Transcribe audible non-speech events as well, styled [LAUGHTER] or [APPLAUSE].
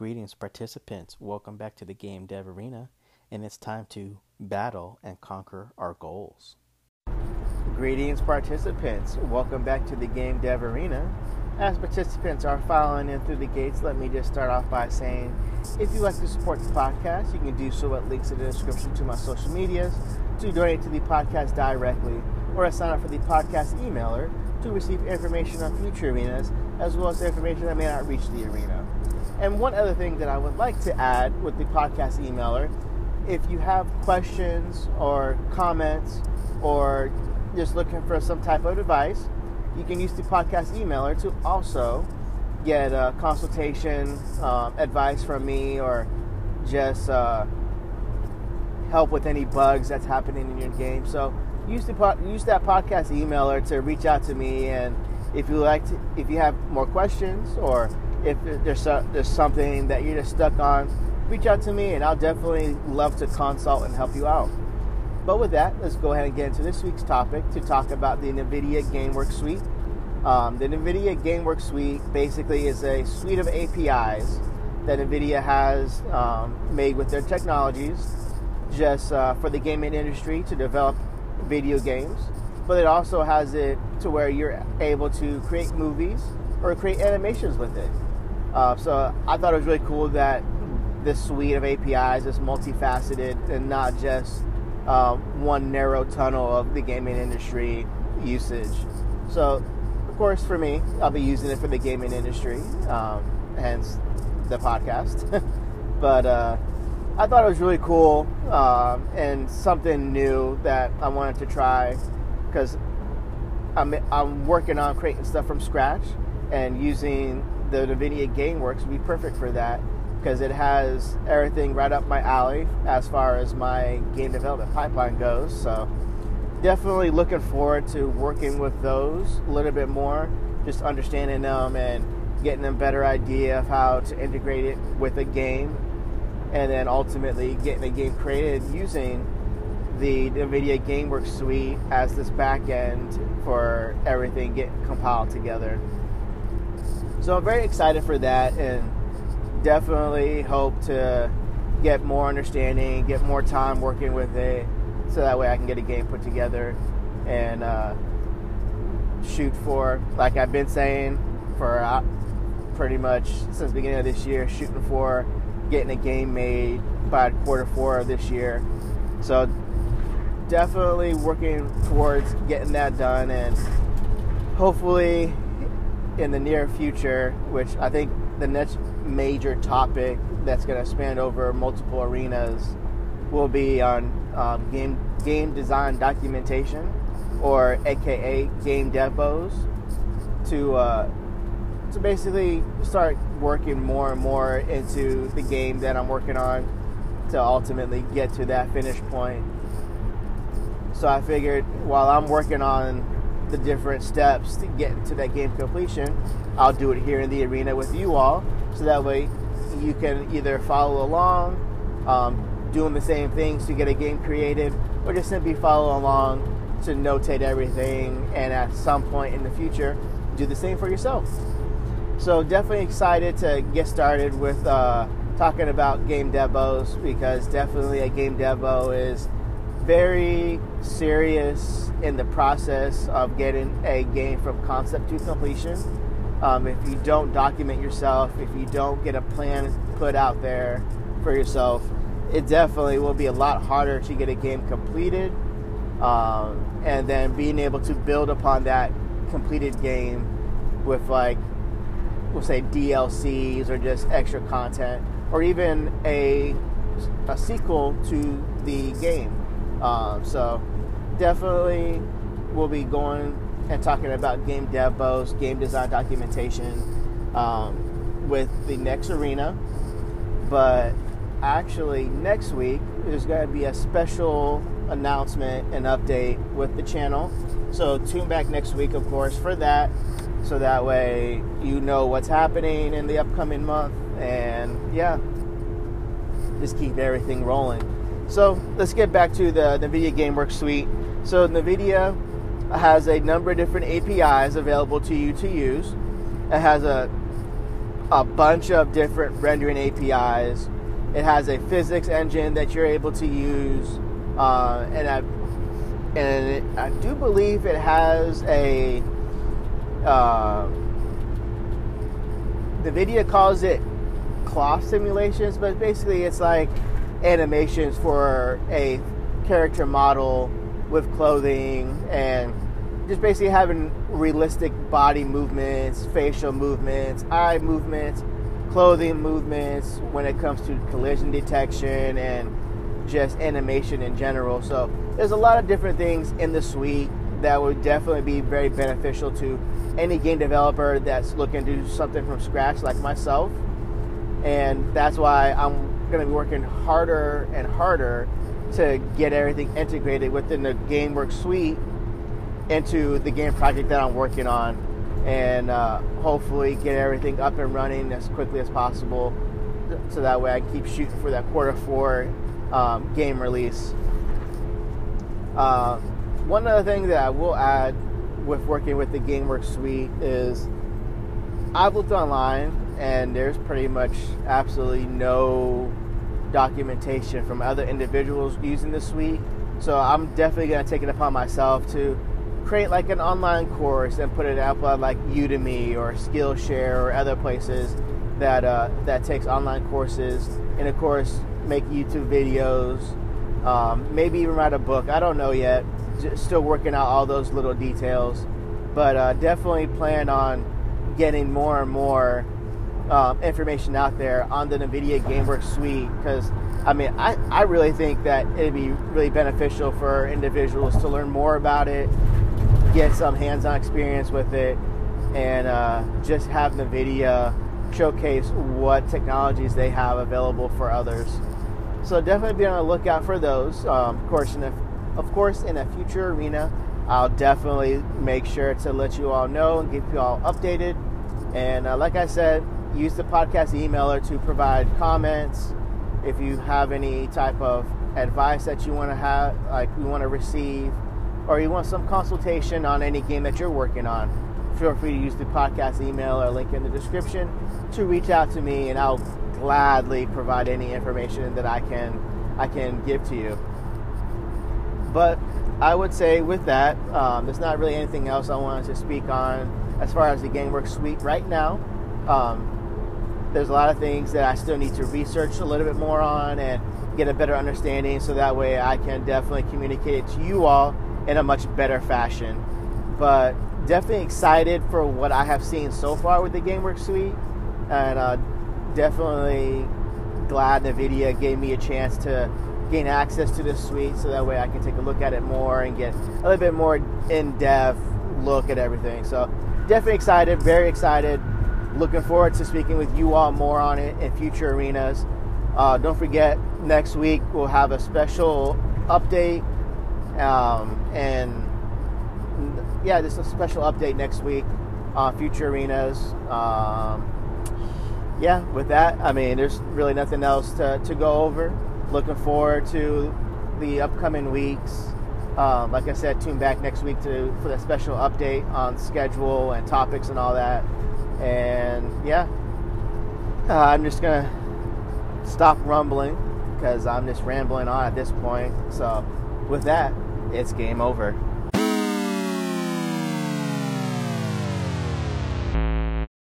Greetings, participants. Welcome back to the Game Dev Arena, and it's time to battle and conquer our goals. Greetings, participants. Welcome back to the Game Dev Arena. As participants are filing in through the gates, let me just start off by saying if you'd like to support the podcast, you can do so at links in the description to my social medias, to donate to the podcast directly, or to sign up for the podcast emailer to receive information on future arenas, as well as information that may not reach the arena. And one other thing that I would like to add with the podcast emailer if you have questions or comments or just looking for some type of advice, you can use the podcast emailer to also get a consultation, um, advice from me, or just uh, help with any bugs that's happening in your game. So use the use that podcast emailer to reach out to me, and if you like, to, if you have more questions or if there's a, there's something that you're just stuck on, reach out to me, and I'll definitely love to consult and help you out. But with that, let's go ahead and get into this week's topic to talk about the NVIDIA GameWorks Suite. Um, the NVIDIA GameWorks Suite basically is a suite of APIs that NVIDIA has um, made with their technologies just uh, for the gaming industry to develop video games. But it also has it to where you're able to create movies or create animations with it. Uh, so I thought it was really cool that this suite of APIs is multifaceted and not just um, one narrow tunnel of the gaming industry usage. So, of course, for me, I'll be using it for the gaming industry, um, hence the podcast. [LAUGHS] but uh, I thought it was really cool um, and something new that I wanted to try because I'm, I'm working on creating stuff from scratch and using the NVIDIA GameWorks would be perfect for that because it has everything right up my alley as far as my game development pipeline goes. So definitely looking forward to working with those a little bit more, just understanding them and getting a better idea of how to integrate it with a game, and then ultimately getting a game created using the NVIDIA GameWorks suite as this back end for everything getting compiled together. So I'm very excited for that and definitely hope to get more understanding, get more time working with it, so that way I can get a game put together and uh, shoot for, like I've been saying, for uh, pretty much since the beginning of this year, shooting for getting a game made by quarter four of this year. So definitely working towards getting that done and hopefully in the near future, which I think the next major topic that's going to span over multiple arenas will be on um, game game design documentation, or AKA game devos, to uh, to basically start working more and more into the game that I'm working on to ultimately get to that finish point. So I figured while I'm working on the different steps to get to that game completion, I'll do it here in the arena with you all, so that way you can either follow along, um, doing the same things to get a game created, or just simply follow along to notate everything, and at some point in the future, do the same for yourself. So definitely excited to get started with uh, talking about game devos because definitely a game devo is very serious in the process of getting a game from concept to completion. Um, if you don't document yourself, if you don't get a plan put out there for yourself, it definitely will be a lot harder to get a game completed. Um, and then being able to build upon that completed game with like we'll say DLCs or just extra content or even a a sequel to the game. Um, so definitely we'll be going and talking about game devos, game design documentation um, with the next arena. But actually, next week there's going to be a special announcement and update with the channel. So tune back next week, of course, for that. So that way you know what's happening in the upcoming month. And yeah, just keep everything rolling. So let's get back to the NVIDIA GameWorks suite. So NVIDIA has a number of different APIs available to you to use. It has a a bunch of different rendering APIs. It has a physics engine that you're able to use, uh, and I and I do believe it has a. Uh, NVIDIA calls it cloth simulations, but basically it's like animations for a character model with clothing and just basically having realistic body movements, facial movements, eye movements, clothing movements when it comes to collision detection and just animation in general. So there's a lot of different things in the suite that would definitely be very beneficial to any game developer that's looking to do something from scratch like myself. And that's why I'm going to be working harder and harder to get everything integrated within the GameWorks suite into the game project that I'm working on and uh, hopefully get everything up and running as quickly as possible so that way I can keep shooting for that quarter four um, game release. Uh, one other thing that I will add with working with the GameWorks suite is I've looked online and there's pretty much absolutely no documentation from other individuals using the suite. So I'm definitely going to take it upon myself to create like an online course and put it up on like Udemy or Skillshare or other places that uh, that takes online courses and of course make YouTube videos, um, maybe even write a book. I don't know yet. Just still working out all those little details, but uh, definitely plan on getting more and more um, information out there on the NVIDIA GameWorks suite because I mean, I, I really think that it'd be really beneficial for individuals to learn more about it, get some hands on experience with it, and uh, just have NVIDIA showcase what technologies they have available for others. So definitely be on the lookout for those. Um, of course, in a, of course, in a future arena, I'll definitely make sure to let you all know and keep you all updated. And uh, like I said, use the podcast emailer to provide comments. If you have any type of advice that you want to have, like you want to receive, or you want some consultation on any game that you're working on, feel free to use the podcast email or link in the description to reach out to me, and I'll gladly provide any information that I can I can give to you. But I would say with that, um, there's not really anything else I wanted to speak on as far as the GameWorks suite right now. Um, there's a lot of things that I still need to research a little bit more on and get a better understanding so that way I can definitely communicate it to you all in a much better fashion. But definitely excited for what I have seen so far with the GameWorks suite and uh, definitely glad NVIDIA gave me a chance to gain access to this suite so that way I can take a look at it more and get a little bit more in depth look at everything. So definitely excited, very excited looking forward to speaking with you all more on it in future arenas. Uh, don't forget, next week we'll have a special update. Um, and yeah, this is a special update next week on future arenas. Um, yeah, with that, I mean, there's really nothing else to, to go over. Looking forward to the upcoming weeks. Um, like I said, tune back next week to for the special update on schedule and topics and all that. And yeah, uh, I'm just gonna stop rumbling because I'm just rambling on at this point. So, with that, it's game over.